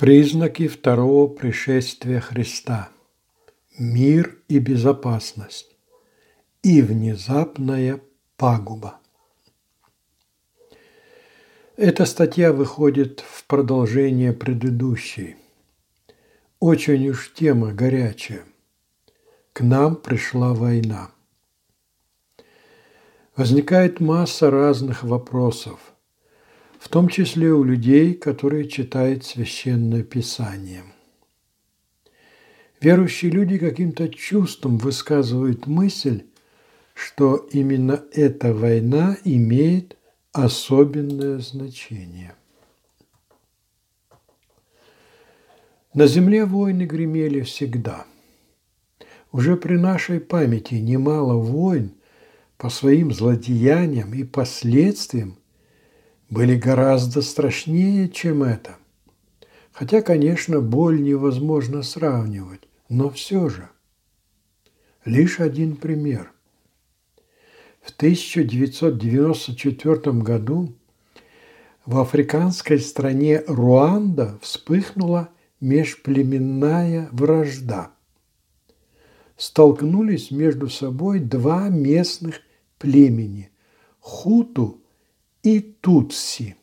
Признаки второго пришествия Христа. Мир и безопасность. И внезапная пагуба. Эта статья выходит в продолжение предыдущей. Очень уж тема горячая. К нам пришла война. Возникает масса разных вопросов в том числе у людей, которые читают священное писание. Верующие люди каким-то чувством высказывают мысль, что именно эта война имеет особенное значение. На земле войны гремели всегда. Уже при нашей памяти немало войн по своим злодеяниям и последствиям были гораздо страшнее, чем это. Хотя, конечно, боль невозможно сравнивать, но все же. Лишь один пример. В 1994 году в африканской стране Руанда вспыхнула межплеменная вражда. Столкнулись между собой два местных племени – хуту и тутси.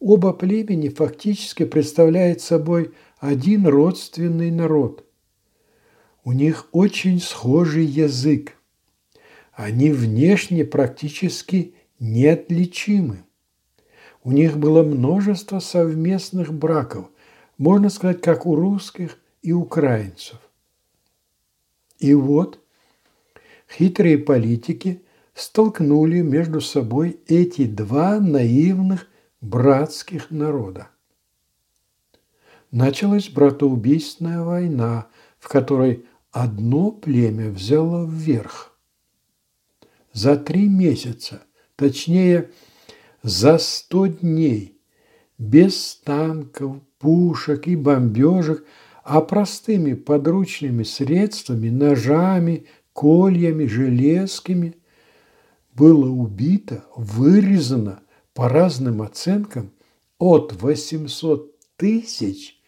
Оба племени фактически представляют собой один родственный народ. У них очень схожий язык. Они внешне практически неотличимы. У них было множество совместных браков, можно сказать, как у русских и украинцев. И вот хитрые политики столкнули между собой эти два наивных братских народа. Началась братоубийственная война, в которой одно племя взяло вверх. За три месяца, точнее, за сто дней, без танков, пушек и бомбежек, а простыми подручными средствами, ножами, кольями, железками – было убито, вырезано по разным оценкам от 800 тысяч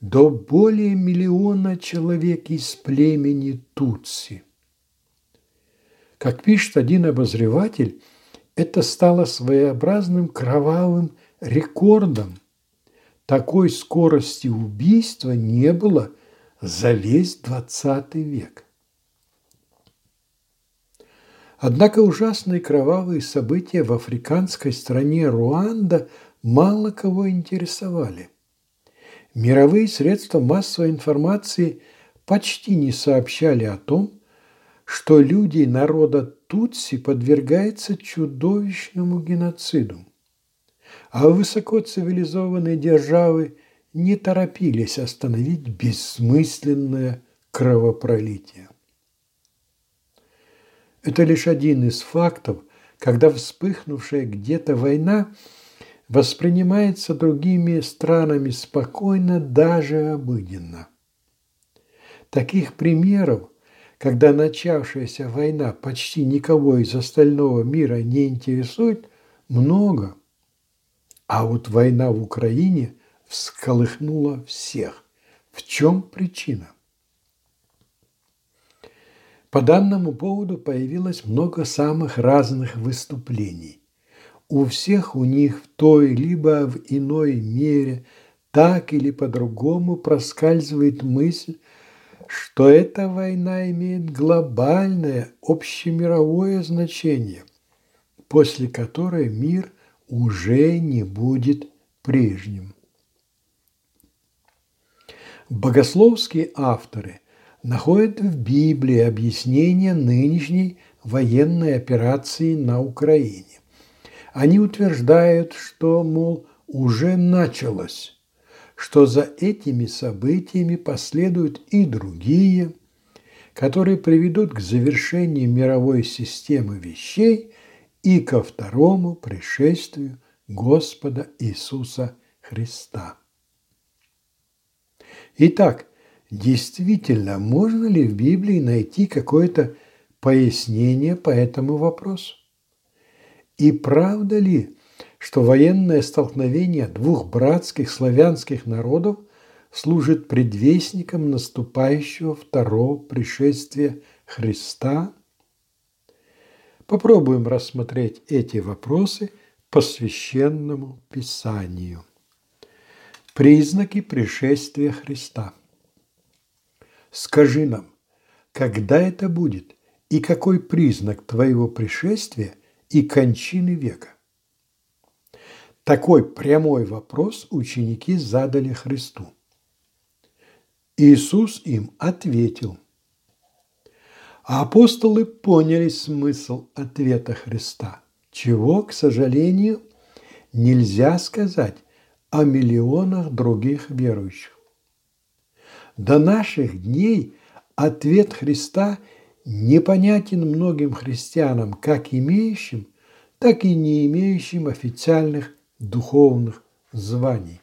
до более миллиона человек из племени Тутси. Как пишет один обозреватель, это стало своеобразным кровавым рекордом. Такой скорости убийства не было за весь XX век. Однако ужасные кровавые события в африканской стране Руанда мало кого интересовали. Мировые средства массовой информации почти не сообщали о том, что люди народа Тутси подвергаются чудовищному геноциду. А высокоцивилизованные державы не торопились остановить бессмысленное кровопролитие. Это лишь один из фактов, когда вспыхнувшая где-то война воспринимается другими странами спокойно, даже обыденно. Таких примеров, когда начавшаяся война почти никого из остального мира не интересует, много. А вот война в Украине всколыхнула всех. В чем причина? По данному поводу появилось много самых разных выступлений. У всех у них в той либо в иной мере так или по-другому проскальзывает мысль, что эта война имеет глобальное общемировое значение, после которой мир уже не будет прежним. Богословские авторы находят в Библии объяснение нынешней военной операции на Украине. Они утверждают, что, мол, уже началось, что за этими событиями последуют и другие, которые приведут к завершению мировой системы вещей и ко второму пришествию Господа Иисуса Христа. Итак, Действительно, можно ли в Библии найти какое-то пояснение по этому вопросу? И правда ли, что военное столкновение двух братских славянских народов служит предвестником наступающего второго пришествия Христа? Попробуем рассмотреть эти вопросы по священному Писанию. Признаки пришествия Христа. Скажи нам, когда это будет и какой признак твоего пришествия и кончины века? Такой прямой вопрос ученики задали Христу. Иисус им ответил. А апостолы поняли смысл ответа Христа, чего, к сожалению, нельзя сказать о миллионах других верующих. До наших дней ответ Христа непонятен многим христианам, как имеющим, так и не имеющим официальных духовных званий.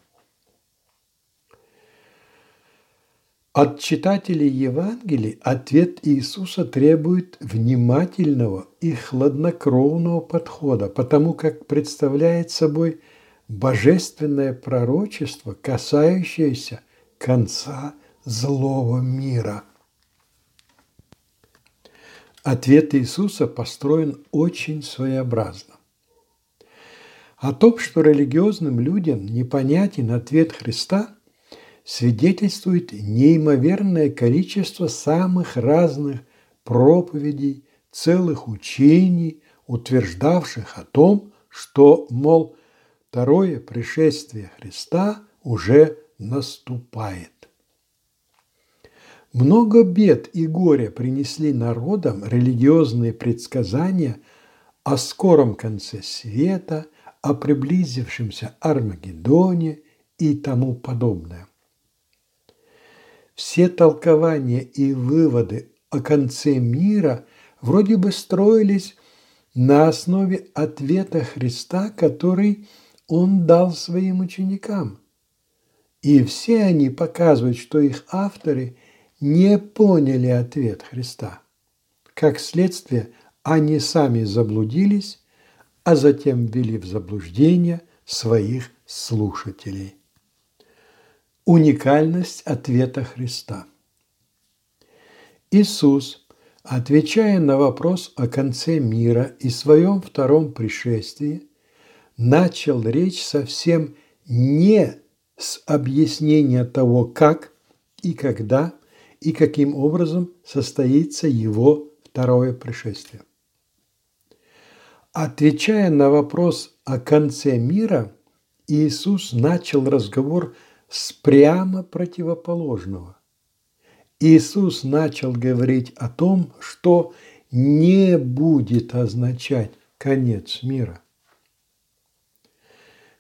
От читателей Евангелий ответ Иисуса требует внимательного и хладнокровного подхода, потому как представляет собой божественное пророчество, касающееся конца злого мира. Ответ Иисуса построен очень своеобразно. О том, что религиозным людям непонятен ответ Христа, свидетельствует неимоверное количество самых разных проповедей, целых учений, утверждавших о том, что, мол, второе пришествие Христа уже наступает. Много бед и горя принесли народам религиозные предсказания о скором конце света – о приблизившемся Армагеддоне и тому подобное. Все толкования и выводы о конце мира вроде бы строились на основе ответа Христа, который он дал своим ученикам. И все они показывают, что их авторы не поняли ответ Христа. Как следствие, они сами заблудились а затем ввели в заблуждение своих слушателей. Уникальность ответа Христа. Иисус, отвечая на вопрос о конце мира и своем втором пришествии, начал речь совсем не с объяснения того, как и когда и каким образом состоится его второе пришествие. Отвечая на вопрос о конце мира, Иисус начал разговор с прямо противоположного. Иисус начал говорить о том, что не будет означать конец мира.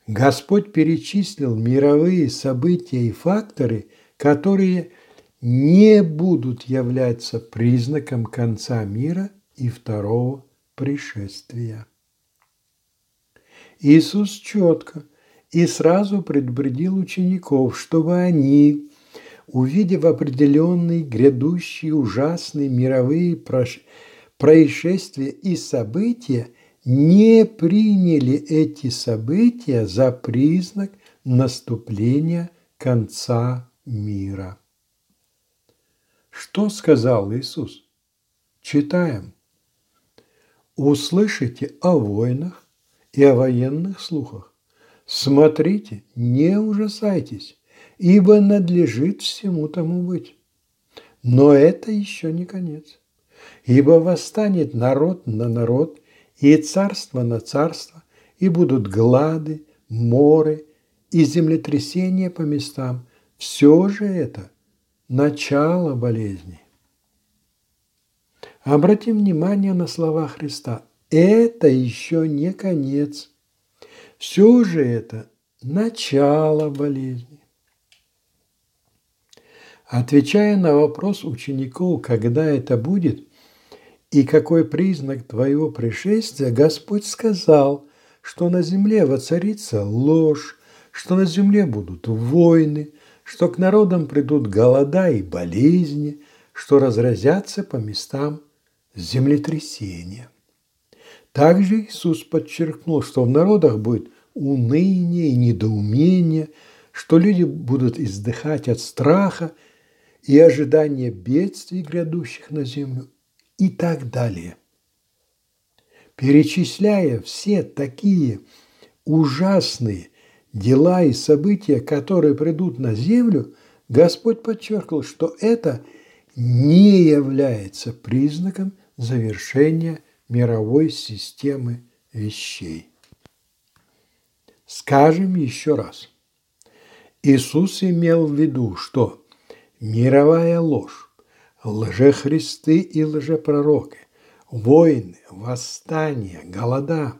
Господь перечислил мировые события и факторы, которые не будут являться признаком конца мира и второго пришествия. Иисус четко и сразу предупредил учеников, чтобы они, увидев определенные грядущие ужасные мировые происшествия и события, не приняли эти события за признак наступления конца мира. Что сказал Иисус? Читаем услышите о войнах и о военных слухах. Смотрите, не ужасайтесь, ибо надлежит всему тому быть. Но это еще не конец. Ибо восстанет народ на народ, и царство на царство, и будут глады, моры и землетрясения по местам. Все же это начало болезней. Обратим внимание на слова Христа. Это еще не конец. Все же это начало болезни. Отвечая на вопрос учеников, когда это будет и какой признак твоего пришествия, Господь сказал, что на земле воцарится ложь, что на земле будут войны, что к народам придут голода и болезни, что разразятся по местам землетрясения. Также Иисус подчеркнул, что в народах будет уныние и недоумение, что люди будут издыхать от страха и ожидания бедствий, грядущих на землю и так далее. Перечисляя все такие ужасные дела и события, которые придут на землю, Господь подчеркнул, что это не является признаком завершения мировой системы вещей. Скажем еще раз. Иисус имел в виду, что мировая ложь, лжехристы и лжепророки, войны, восстания, голода,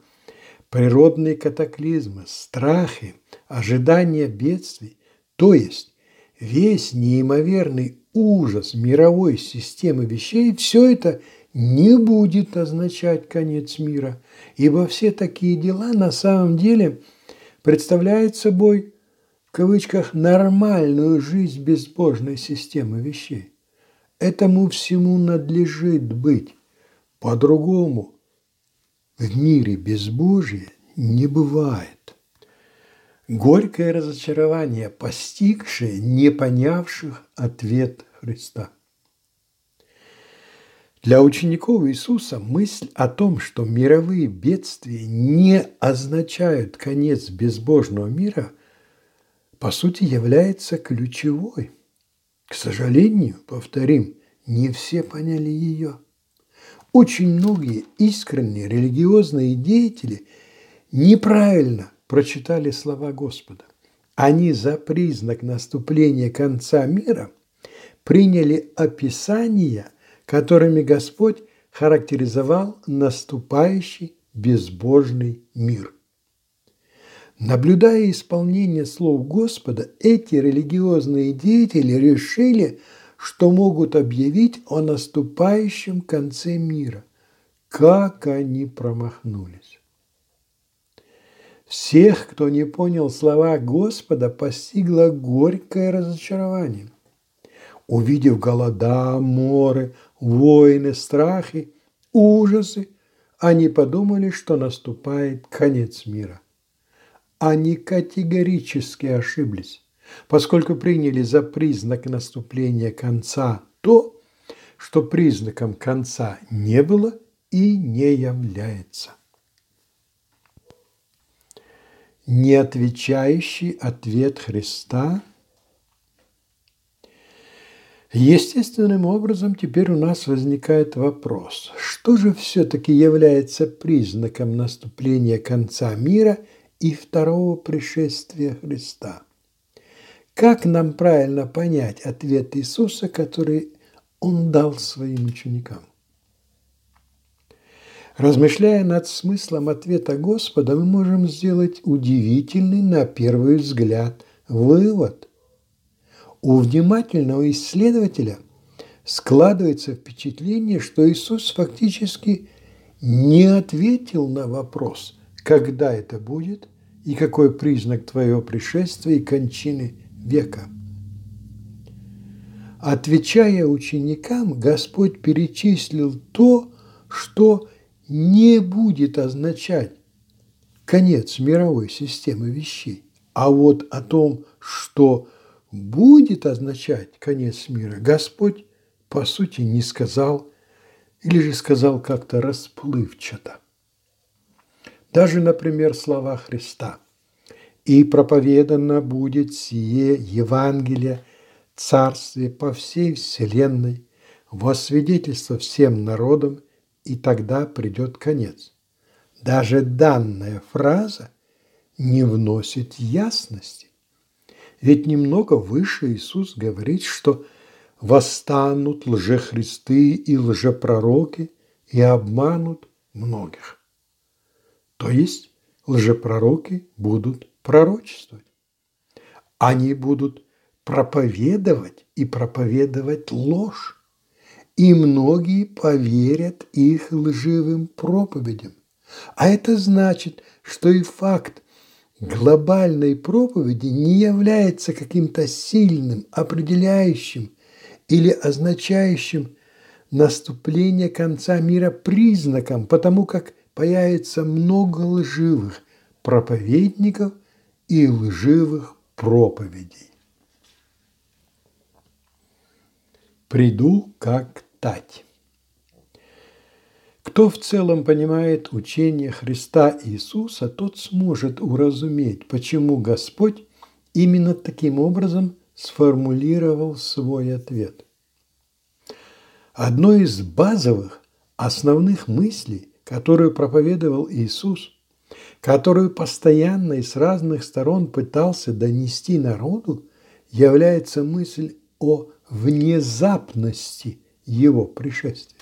природные катаклизмы, страхи, ожидания бедствий, то есть весь неимоверный ужас мировой системы вещей, все это не будет означать конец мира, ибо все такие дела на самом деле представляют собой, в кавычках, нормальную жизнь безбожной системы вещей. Этому всему надлежит быть. По-другому в мире безбожия не бывает. Горькое разочарование, постигшее не понявших ответ Христа. Для учеников Иисуса мысль о том, что мировые бедствия не означают конец безбожного мира, по сути является ключевой. К сожалению, повторим, не все поняли ее. Очень многие искренние религиозные деятели неправильно прочитали слова Господа. Они за признак наступления конца мира приняли описания, которыми Господь характеризовал наступающий безбожный мир. Наблюдая исполнение слов Господа, эти религиозные деятели решили – что могут объявить о наступающем конце мира. Как они промахнулись! Всех, кто не понял слова Господа, постигло горькое разочарование. Увидев голода, моры, войны, страхи, ужасы, они подумали, что наступает конец мира. Они категорически ошиблись поскольку приняли за признак наступления конца то, что признаком конца не было и не является. Неотвечающий ответ Христа Естественным образом теперь у нас возникает вопрос, что же все-таки является признаком наступления конца мира и второго пришествия Христа – как нам правильно понять ответ Иисуса, который Он дал своим ученикам? Размышляя над смыслом ответа Господа, мы можем сделать удивительный на первый взгляд вывод. У внимательного исследователя складывается впечатление, что Иисус фактически не ответил на вопрос, когда это будет и какой признак твоего пришествия и кончины века. Отвечая ученикам, Господь перечислил то, что не будет означать конец мировой системы вещей. А вот о том, что будет означать конец мира, Господь, по сути, не сказал или же сказал как-то расплывчато. Даже, например, слова Христа – и проповедано будет сие Евангелие Царствие по всей вселенной, во свидетельство всем народам, и тогда придет конец. Даже данная фраза не вносит ясности. Ведь немного выше Иисус говорит, что восстанут лжехристы и лжепророки и обманут многих. То есть лжепророки будут пророчествовать. Они будут проповедовать и проповедовать ложь. И многие поверят их лживым проповедям. А это значит, что и факт глобальной проповеди не является каким-то сильным, определяющим или означающим наступление конца мира признаком, потому как появится много лживых, проповедников и лживых проповедей. Приду как тать. Кто в целом понимает учение Христа Иисуса, тот сможет уразуметь, почему Господь именно таким образом сформулировал свой ответ. Одной из базовых, основных мыслей, которую проповедовал Иисус, которую постоянно и с разных сторон пытался донести народу, является мысль о внезапности его пришествия.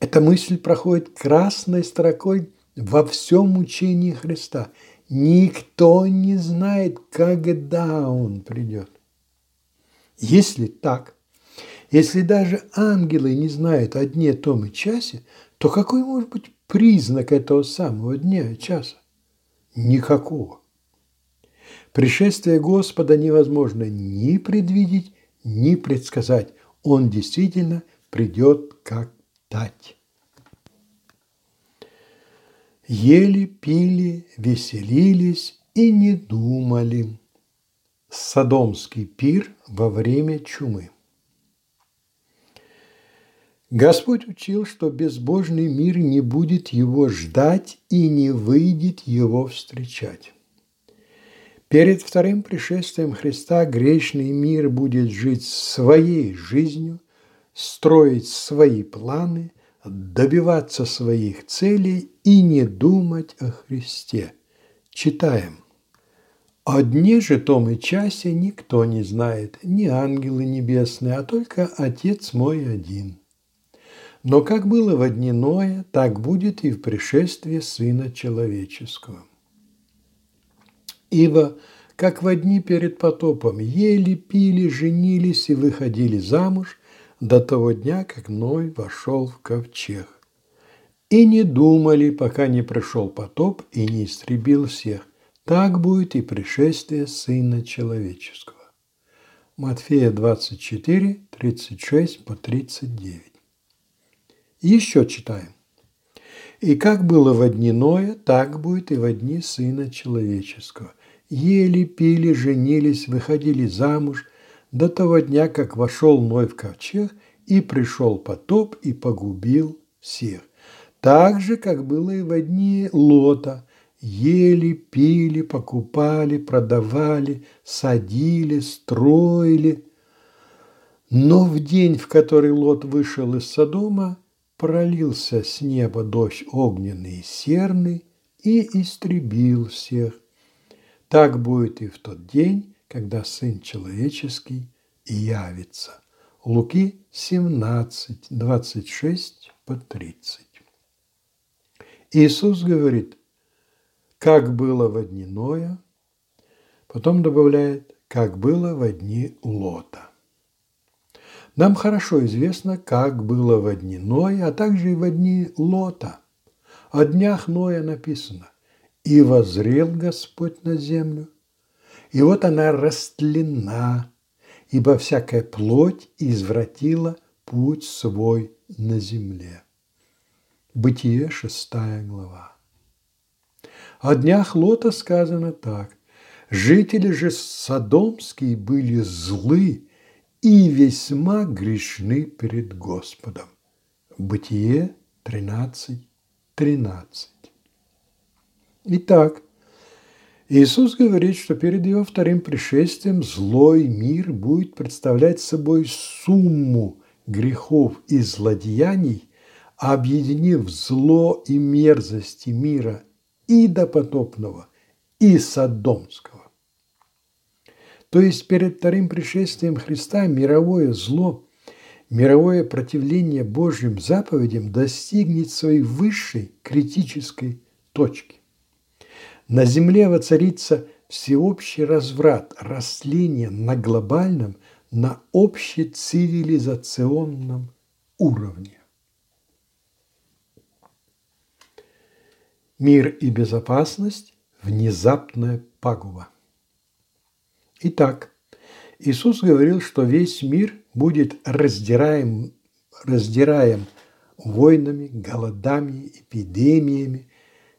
Эта мысль проходит красной строкой во всем учении Христа. Никто не знает, когда Он придет. Если так, если даже ангелы не знают о дне, том и часе, то какой может быть признак этого самого дня и часа? Никакого. Пришествие Господа невозможно ни предвидеть, ни предсказать. Он действительно придет как тать. Ели, пили, веселились и не думали. Содомский пир во время чумы. Господь учил, что безбожный мир не будет его ждать и не выйдет его встречать. Перед вторым пришествием Христа грешный мир будет жить своей жизнью, строить свои планы, добиваться своих целей и не думать о Христе. Читаем. О дне же том и часе никто не знает, ни ангелы небесные, а только Отец мой один. Но как было во дни Ноя, так будет и в пришествии Сына Человеческого. Ибо, как во дни перед потопом, ели, пили, женились и выходили замуж – до того дня, как Ной вошел в ковчег. И не думали, пока не пришел потоп и не истребил всех. Так будет и пришествие Сына Человеческого. Матфея 24, 36 по 39. Еще читаем. И как было в дни Ноя, так будет и в дни Сына Человеческого. Ели, пили, женились, выходили замуж – до того дня, как вошел Ной в ковчег, и пришел потоп и погубил всех. Так же, как было и в дни Лота. Ели, пили, покупали, продавали, садили, строили. Но в день, в который Лот вышел из Содома, пролился с неба дождь огненный и серный и истребил всех. Так будет и в тот день, когда Сын Человеческий явится. Луки 17, 26 по 30. Иисус говорит, как было в дни Ноя, потом добавляет, как было в дни Лота. Нам хорошо известно, как было в дни Ноя, а также и в дни Лота. О днях Ноя написано, «И возрел Господь на землю, и вот она растлена, ибо всякая плоть извратила путь свой на земле. Бытие, шестая глава. О днях Лота сказано так. Жители же Содомские были злы и весьма грешны перед Господом. Бытие 13, 13. Итак, Иисус говорит, что перед Его вторым пришествием злой мир будет представлять собой сумму грехов и злодеяний, объединив зло и мерзости мира и допотопного, и содомского. То есть перед вторым пришествием Христа мировое зло, мировое противление Божьим заповедям достигнет своей высшей критической точки. На Земле воцарится всеобщий разврат, растление на глобальном, на общецивилизационном уровне. Мир и безопасность – внезапная пагуба. Итак, Иисус говорил, что весь мир будет раздираем, раздираем войнами, голодами, эпидемиями,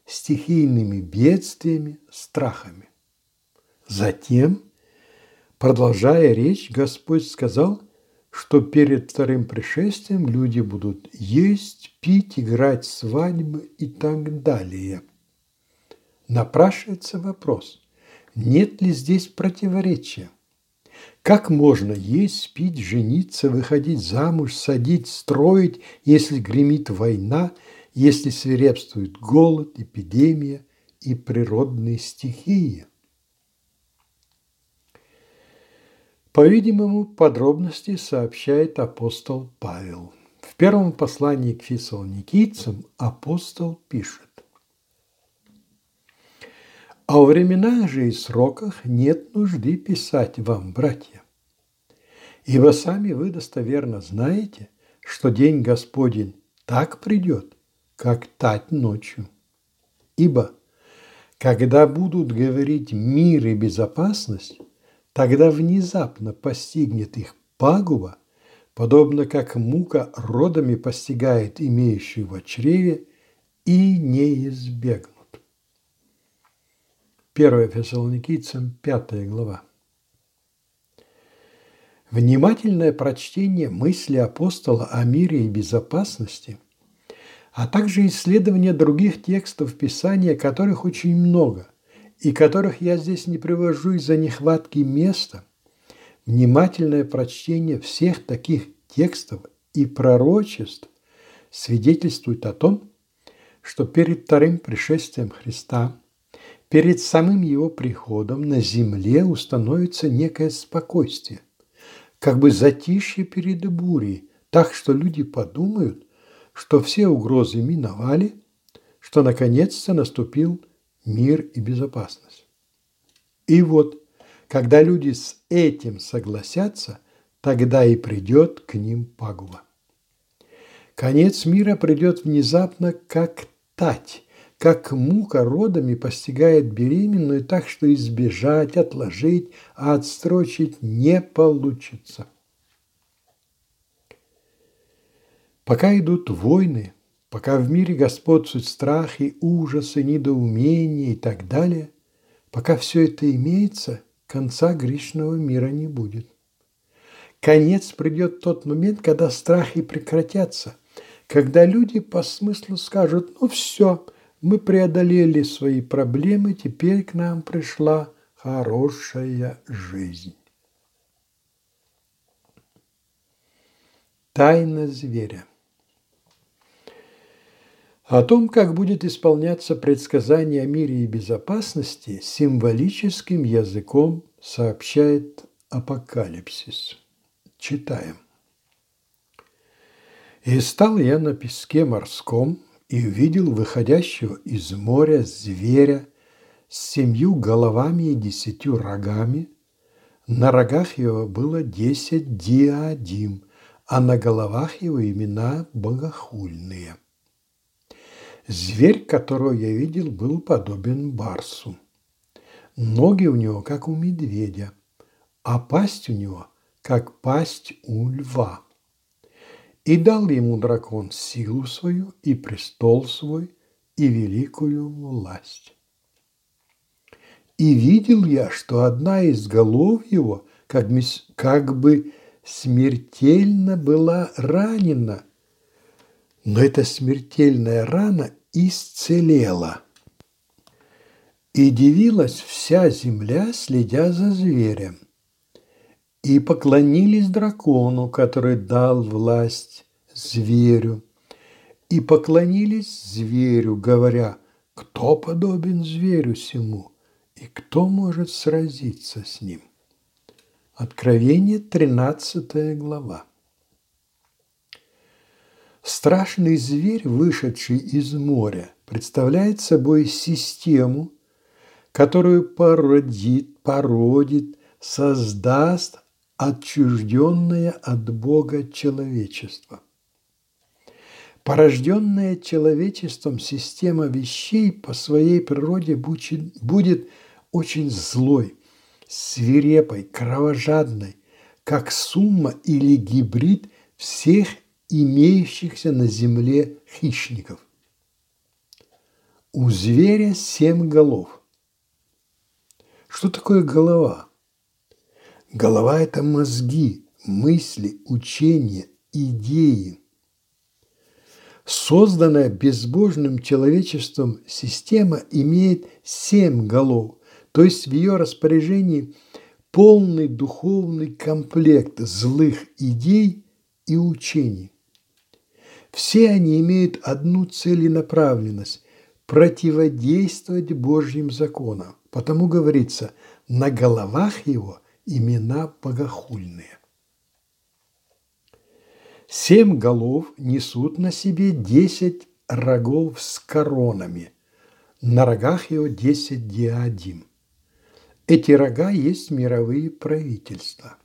стихийными бедствиями, страхами. Затем, продолжая речь, Господь сказал, что перед вторым пришествием люди будут есть, пить, играть свадьбы и так далее. Напрашивается вопрос, нет ли здесь противоречия? Как можно есть, пить, жениться, выходить замуж, садить, строить, если гремит война, если свирепствует голод, эпидемия и природные стихии? По-видимому, подробности сообщает апостол Павел. В первом послании к фессалоникийцам апостол пишет. О временах же и сроках нет нужды писать вам, братья. Ибо сами вы достоверно знаете, что день Господень так придет, как тать ночью. Ибо, когда будут говорить мир и безопасность, тогда внезапно постигнет их пагуба, подобно как мука родами постигает имеющую в чреве, и не избегнут. 1 Фессалоникийцам, 5 глава. Внимательное прочтение мысли апостола о мире и безопасности, а также исследование других текстов Писания, которых очень много, и которых я здесь не привожу из-за нехватки места, внимательное прочтение всех таких текстов и пророчеств свидетельствует о том, что перед вторым пришествием Христа – перед самым его приходом на земле установится некое спокойствие, как бы затишье перед бурей, так что люди подумают, что все угрозы миновали, что наконец-то наступил мир и безопасность. И вот, когда люди с этим согласятся, тогда и придет к ним пагуба. Конец мира придет внезапно, как тать, как мука родами постигает беременную так, что избежать, отложить, а отстрочить не получится. Пока идут войны, пока в мире господствуют страхи, ужасы, недоумения и так далее, пока все это имеется, конца грешного мира не будет. Конец придет тот момент, когда страхи прекратятся, когда люди по смыслу скажут, ну все – мы преодолели свои проблемы, теперь к нам пришла хорошая жизнь. Тайна зверя. О том, как будет исполняться предсказание о мире и безопасности, символическим языком сообщает Апокалипсис. Читаем. «И стал я на песке морском, и увидел выходящего из моря зверя с семью головами и десятью рогами. На рогах его было десять диадим, а на головах его имена богохульные. Зверь, которого я видел, был подобен барсу. Ноги у него, как у медведя, а пасть у него, как пасть у льва. И дал ему дракон силу свою, и престол свой, и великую власть. И видел я, что одна из голов его как, бы смертельно была ранена, но эта смертельная рана исцелела. И дивилась вся земля, следя за зверем и поклонились дракону, который дал власть зверю, и поклонились зверю, говоря, кто подобен зверю сему, и кто может сразиться с ним. Откровение, 13 глава. Страшный зверь, вышедший из моря, представляет собой систему, которую породит, породит, создаст отчужденное от Бога человечество. Порожденная человечеством система вещей по своей природе будет очень злой, свирепой, кровожадной, как сумма или гибрид всех имеющихся на земле хищников. У зверя семь голов. Что такое голова? Голова – это мозги, мысли, учения, идеи. Созданная безбожным человечеством система имеет семь голов, то есть в ее распоряжении полный духовный комплект злых идей и учений. Все они имеют одну целенаправленность – противодействовать Божьим законам. Потому говорится, на головах его имена богохульные. Семь голов несут на себе десять рогов с коронами. На рогах его десять диадим. Эти рога есть мировые правительства.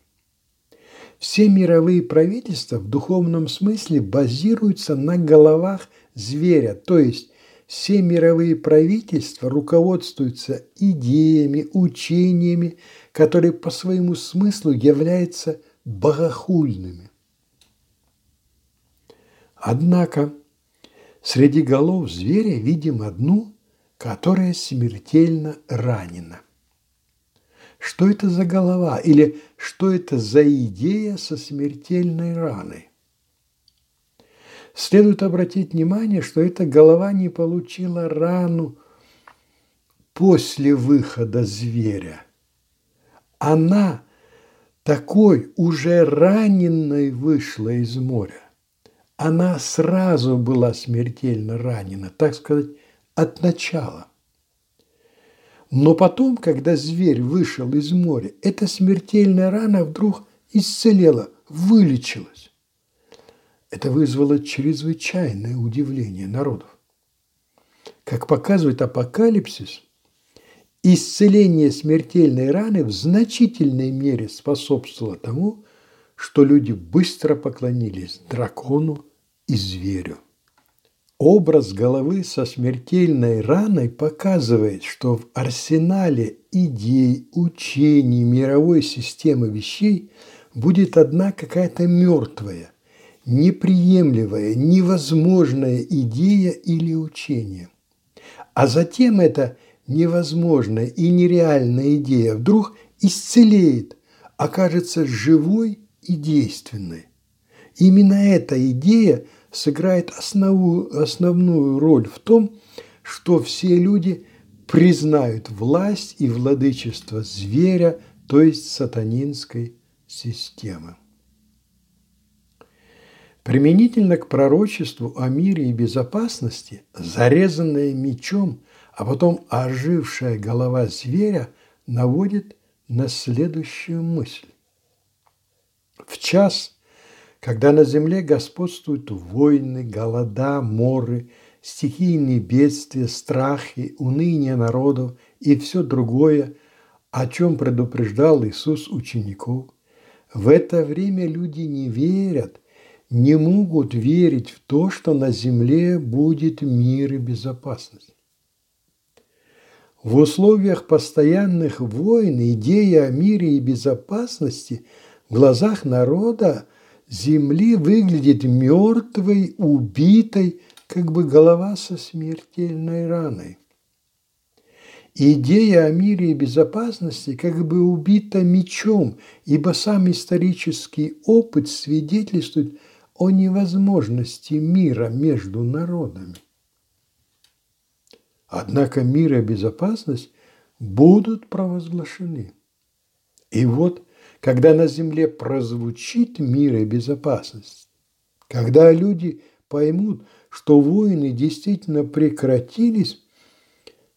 Все мировые правительства в духовном смысле базируются на головах зверя, то есть все мировые правительства руководствуются идеями, учениями, которые по своему смыслу являются богохульными. Однако среди голов зверя видим одну, которая смертельно ранена. Что это за голова или что это за идея со смертельной раной? Следует обратить внимание, что эта голова не получила рану после выхода зверя. Она такой уже раненной вышла из моря она сразу была смертельно ранена, так сказать, от начала. Но потом, когда зверь вышел из моря, эта смертельная рана вдруг исцелела, вылечилась. Это вызвало чрезвычайное удивление народов. Как показывает апокалипсис, исцеление смертельной раны в значительной мере способствовало тому, что люди быстро поклонились дракону и зверю. Образ головы со смертельной раной показывает, что в арсенале идей, учений, мировой системы вещей будет одна какая-то мертвая, неприемлемая, невозможная идея или учение. А затем эта невозможная и нереальная идея вдруг исцелеет, окажется живой и действенной. Именно эта идея сыграет основную, основную роль в том, что все люди признают власть и владычество зверя, то есть сатанинской системы. Применительно к пророчеству о мире и безопасности, зарезанная мечом, а потом ожившая голова зверя наводит на следующую мысль. В час, когда на земле господствуют войны, голода, моры, стихийные бедствия, страхи, уныние народов и все другое, о чем предупреждал Иисус учеников, в это время люди не верят, не могут верить в то, что на земле будет мир и безопасность. В условиях постоянных войн идея о мире и безопасности – в глазах народа земли выглядит мертвой, убитой, как бы голова со смертельной раной. Идея о мире и безопасности как бы убита мечом, ибо сам исторический опыт свидетельствует о невозможности мира между народами. Однако мир и безопасность будут провозглашены. И вот когда на земле прозвучит мир и безопасность, когда люди поймут, что войны действительно прекратились,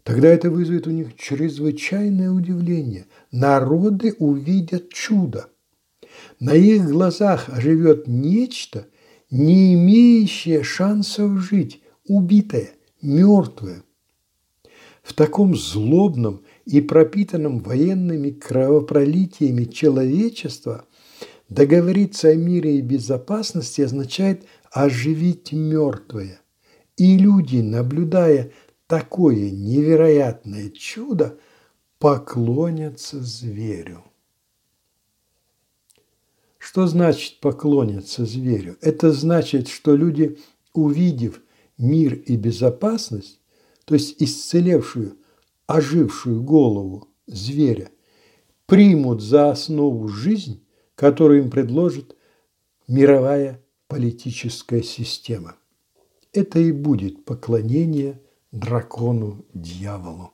тогда это вызовет у них чрезвычайное удивление. Народы увидят чудо. На их глазах оживет нечто, не имеющее шансов жить, убитое, мертвое. В таком злобном и пропитанном военными кровопролитиями человечества, договориться о мире и безопасности означает оживить мертвое. И люди, наблюдая такое невероятное чудо, поклонятся зверю. Что значит поклонятся зверю? Это значит, что люди, увидев мир и безопасность, то есть исцелевшую, ожившую голову зверя, примут за основу жизнь, которую им предложит мировая политическая система. Это и будет поклонение дракону-дьяволу.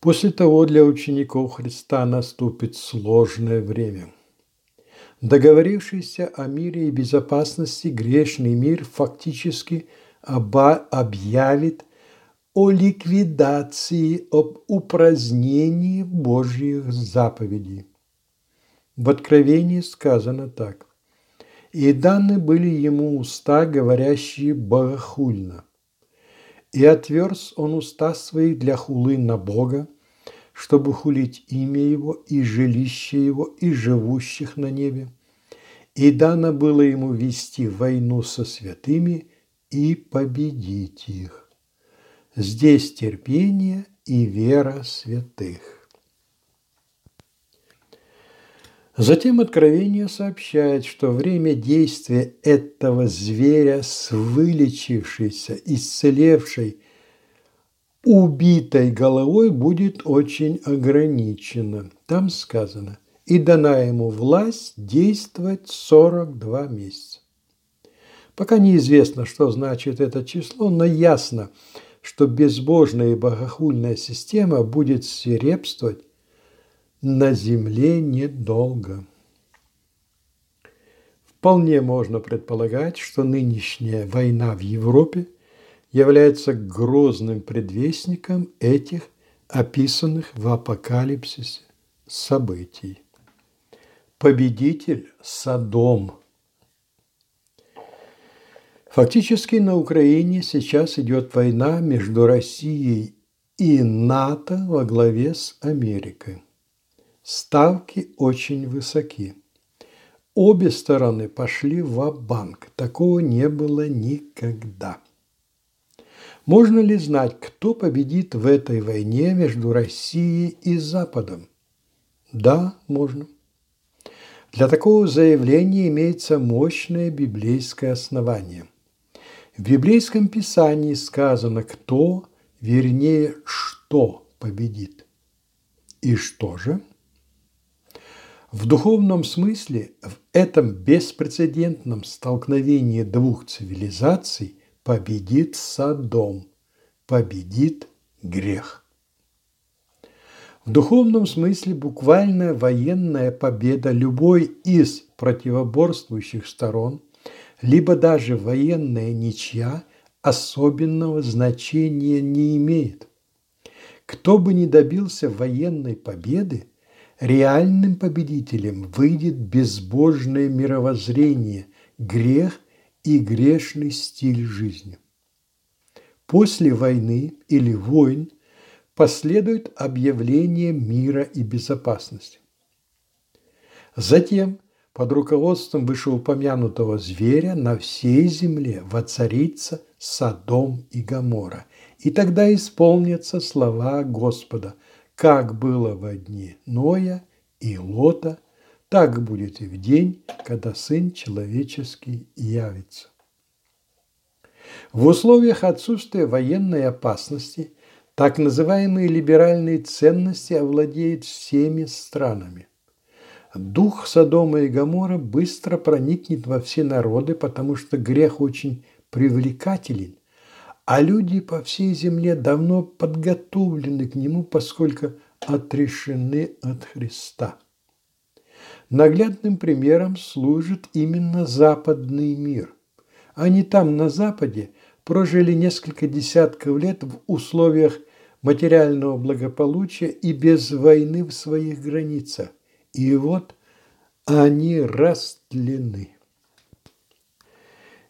После того для учеников Христа наступит сложное время. Договорившийся о мире и безопасности, грешный мир фактически объявит о ликвидации, об упразднении Божьих заповедей. В Откровении сказано так. «И даны были ему уста, говорящие богохульно. И отверз он уста свои для хулы на Бога, чтобы хулить имя Его и жилище Его и живущих на небе. И дано было ему вести войну со святыми и победить их. Здесь терпение и вера святых. Затем Откровение сообщает, что время действия этого зверя с вылечившейся, исцелевшей, убитой головой будет очень ограничено. Там сказано, и дана ему власть действовать 42 месяца. Пока неизвестно, что значит это число, но ясно, что безбожная и богохульная система будет свирепствовать на земле недолго. Вполне можно предполагать, что нынешняя война в Европе является грозным предвестником этих описанных в апокалипсисе событий. Победитель – Содом. Фактически на Украине сейчас идет война между Россией и НАТО во главе с Америкой. Ставки очень высоки. Обе стороны пошли в банк Такого не было никогда. Можно ли знать, кто победит в этой войне между Россией и Западом? Да, можно. Для такого заявления имеется мощное библейское основание. В библейском писании сказано, кто, вернее, что победит. И что же? В духовном смысле в этом беспрецедентном столкновении двух цивилизаций победит Содом, победит грех. В духовном смысле буквально военная победа любой из противоборствующих сторон, либо даже военная ничья особенного значения не имеет. Кто бы ни добился военной победы – Реальным победителем выйдет безбожное мировоззрение, грех и грешный стиль жизни. После войны или войн последует объявление мира и безопасности. Затем под руководством вышеупомянутого зверя на всей земле воцарится Содом и Гамора. И тогда исполнятся слова Господа – как было во дни Ноя и Лота, так будет и в день, когда Сын Человеческий явится. В условиях отсутствия военной опасности так называемые либеральные ценности овладеют всеми странами. Дух Содома и Гамора быстро проникнет во все народы, потому что грех очень привлекателен а люди по всей земле давно подготовлены к нему, поскольку отрешены от Христа. Наглядным примером служит именно западный мир. Они там, на Западе, прожили несколько десятков лет в условиях материального благополучия и без войны в своих границах. И вот они растлены.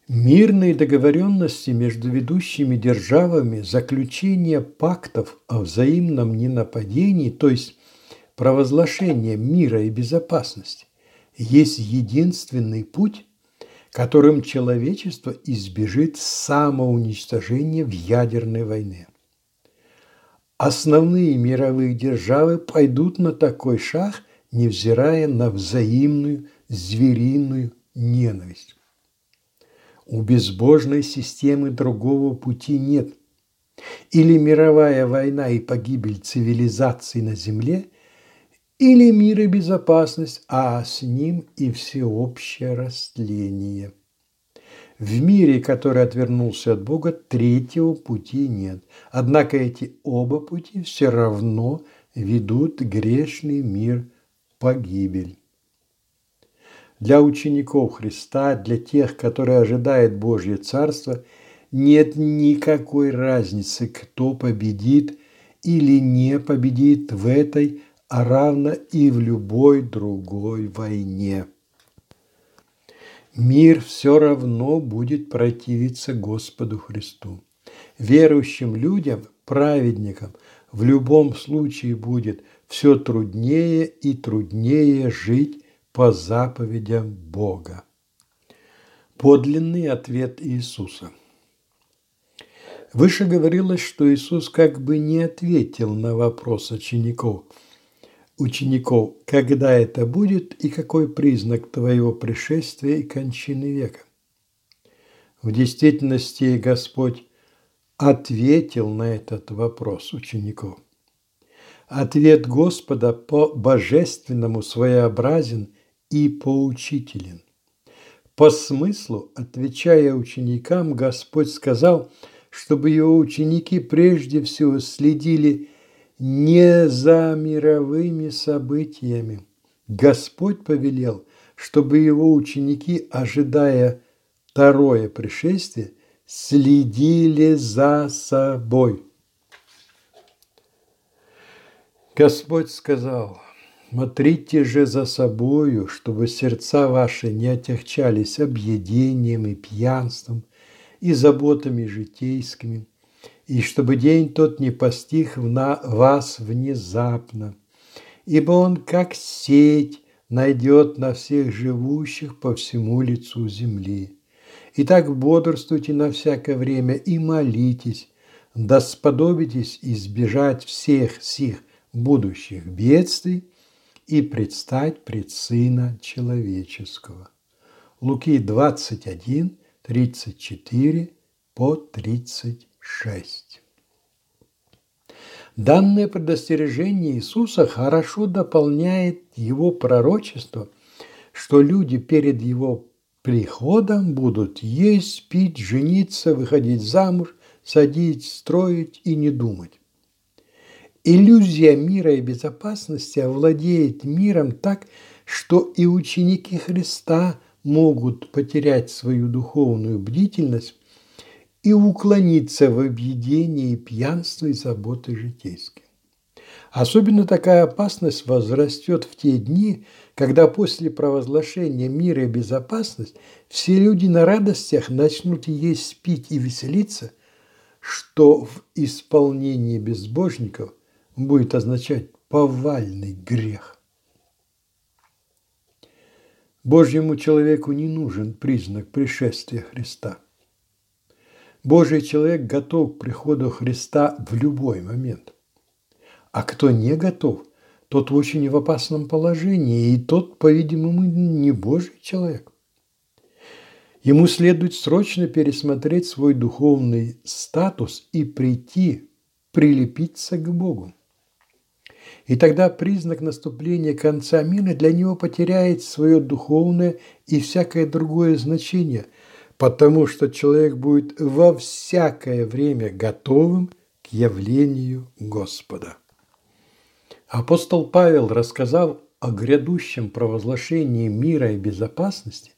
Мирные договоренности между ведущими державами, заключение пактов о взаимном ненападении, то есть провозглашение мира и безопасности, есть единственный путь, которым человечество избежит самоуничтожения в ядерной войне. Основные мировые державы пойдут на такой шаг, невзирая на взаимную звериную ненависть. У безбожной системы другого пути нет. Или мировая война и погибель цивилизации на Земле, или мир и безопасность, а с ним и всеобщее растление. В мире, который отвернулся от Бога, третьего пути нет. Однако эти оба пути все равно ведут грешный мир погибель. Для учеников Христа, для тех, которые ожидают Божье Царство, нет никакой разницы, кто победит или не победит в этой, а равно и в любой другой войне. Мир все равно будет противиться Господу Христу. Верующим людям, праведникам, в любом случае будет все труднее и труднее жить по заповедям Бога. Подлинный ответ Иисуса. Выше говорилось, что Иисус как бы не ответил на вопрос учеников, учеников, когда это будет и какой признак твоего пришествия и кончины века. В действительности Господь ответил на этот вопрос учеников. Ответ Господа по божественному своеобразен и поучителен. По смыслу, отвечая ученикам, Господь сказал, чтобы его ученики прежде всего следили не за мировыми событиями. Господь повелел, чтобы его ученики, ожидая второе пришествие, следили за собой. Господь сказал – Смотрите же за собою, чтобы сердца ваши не отягчались объедением и пьянством, и заботами житейскими, и чтобы день тот не постиг на вас внезапно, ибо он, как сеть, найдет на всех живущих по всему лицу земли. Итак, бодрствуйте на всякое время и молитесь, да сподобитесь избежать всех сих будущих бедствий – и предстать пред Сына Человеческого. Луки 21, 34 по 36. Данное предостережение Иисуса хорошо дополняет его пророчество, что люди перед его приходом будут есть, пить, жениться, выходить замуж, садить, строить и не думать. Иллюзия мира и безопасности овладеет миром так, что и ученики Христа могут потерять свою духовную бдительность и уклониться в объедении пьянства и заботы житейской. Особенно такая опасность возрастет в те дни, когда после провозглашения мира и безопасности все люди на радостях начнут есть, пить и веселиться, что в исполнении безбожников будет означать повальный грех. Божьему человеку не нужен признак пришествия Христа. Божий человек готов к приходу Христа в любой момент. А кто не готов, тот в очень в опасном положении, и тот, по-видимому, не Божий человек. Ему следует срочно пересмотреть свой духовный статус и прийти, прилепиться к Богу. И тогда признак наступления конца мира для него потеряет свое духовное и всякое другое значение, потому что человек будет во всякое время готовым к явлению Господа. Апостол Павел, рассказав о грядущем провозглашении мира и безопасности,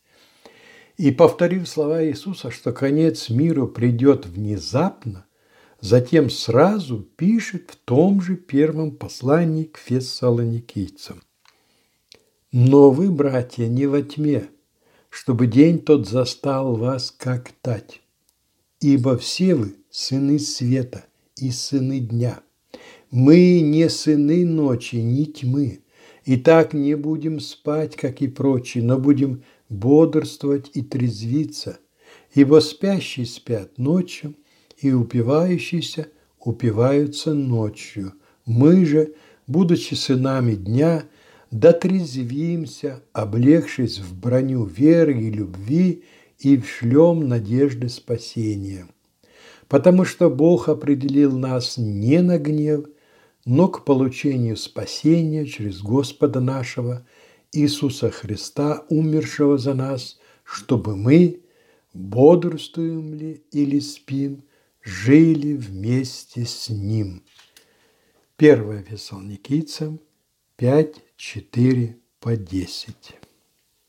и повторив слова Иисуса, что конец миру придет внезапно, затем сразу пишет в том же первом послании к фессалоникийцам. «Но вы, братья, не во тьме, чтобы день тот застал вас, как тать, ибо все вы сыны света и сыны дня. Мы не сыны ночи, ни тьмы, и так не будем спать, как и прочие, но будем бодрствовать и трезвиться, ибо спящие спят ночью, и упивающиеся упиваются ночью. Мы же, будучи сынами дня, дотрезвимся, облегшись в броню веры и любви и в шлем надежды спасения. Потому что Бог определил нас не на гнев, но к получению спасения через Господа нашего Иисуса Христа, умершего за нас, чтобы мы, бодрствуем ли или спим, жили вместе с Ним. 1 Фессалоникийцам 5, 4 по 10.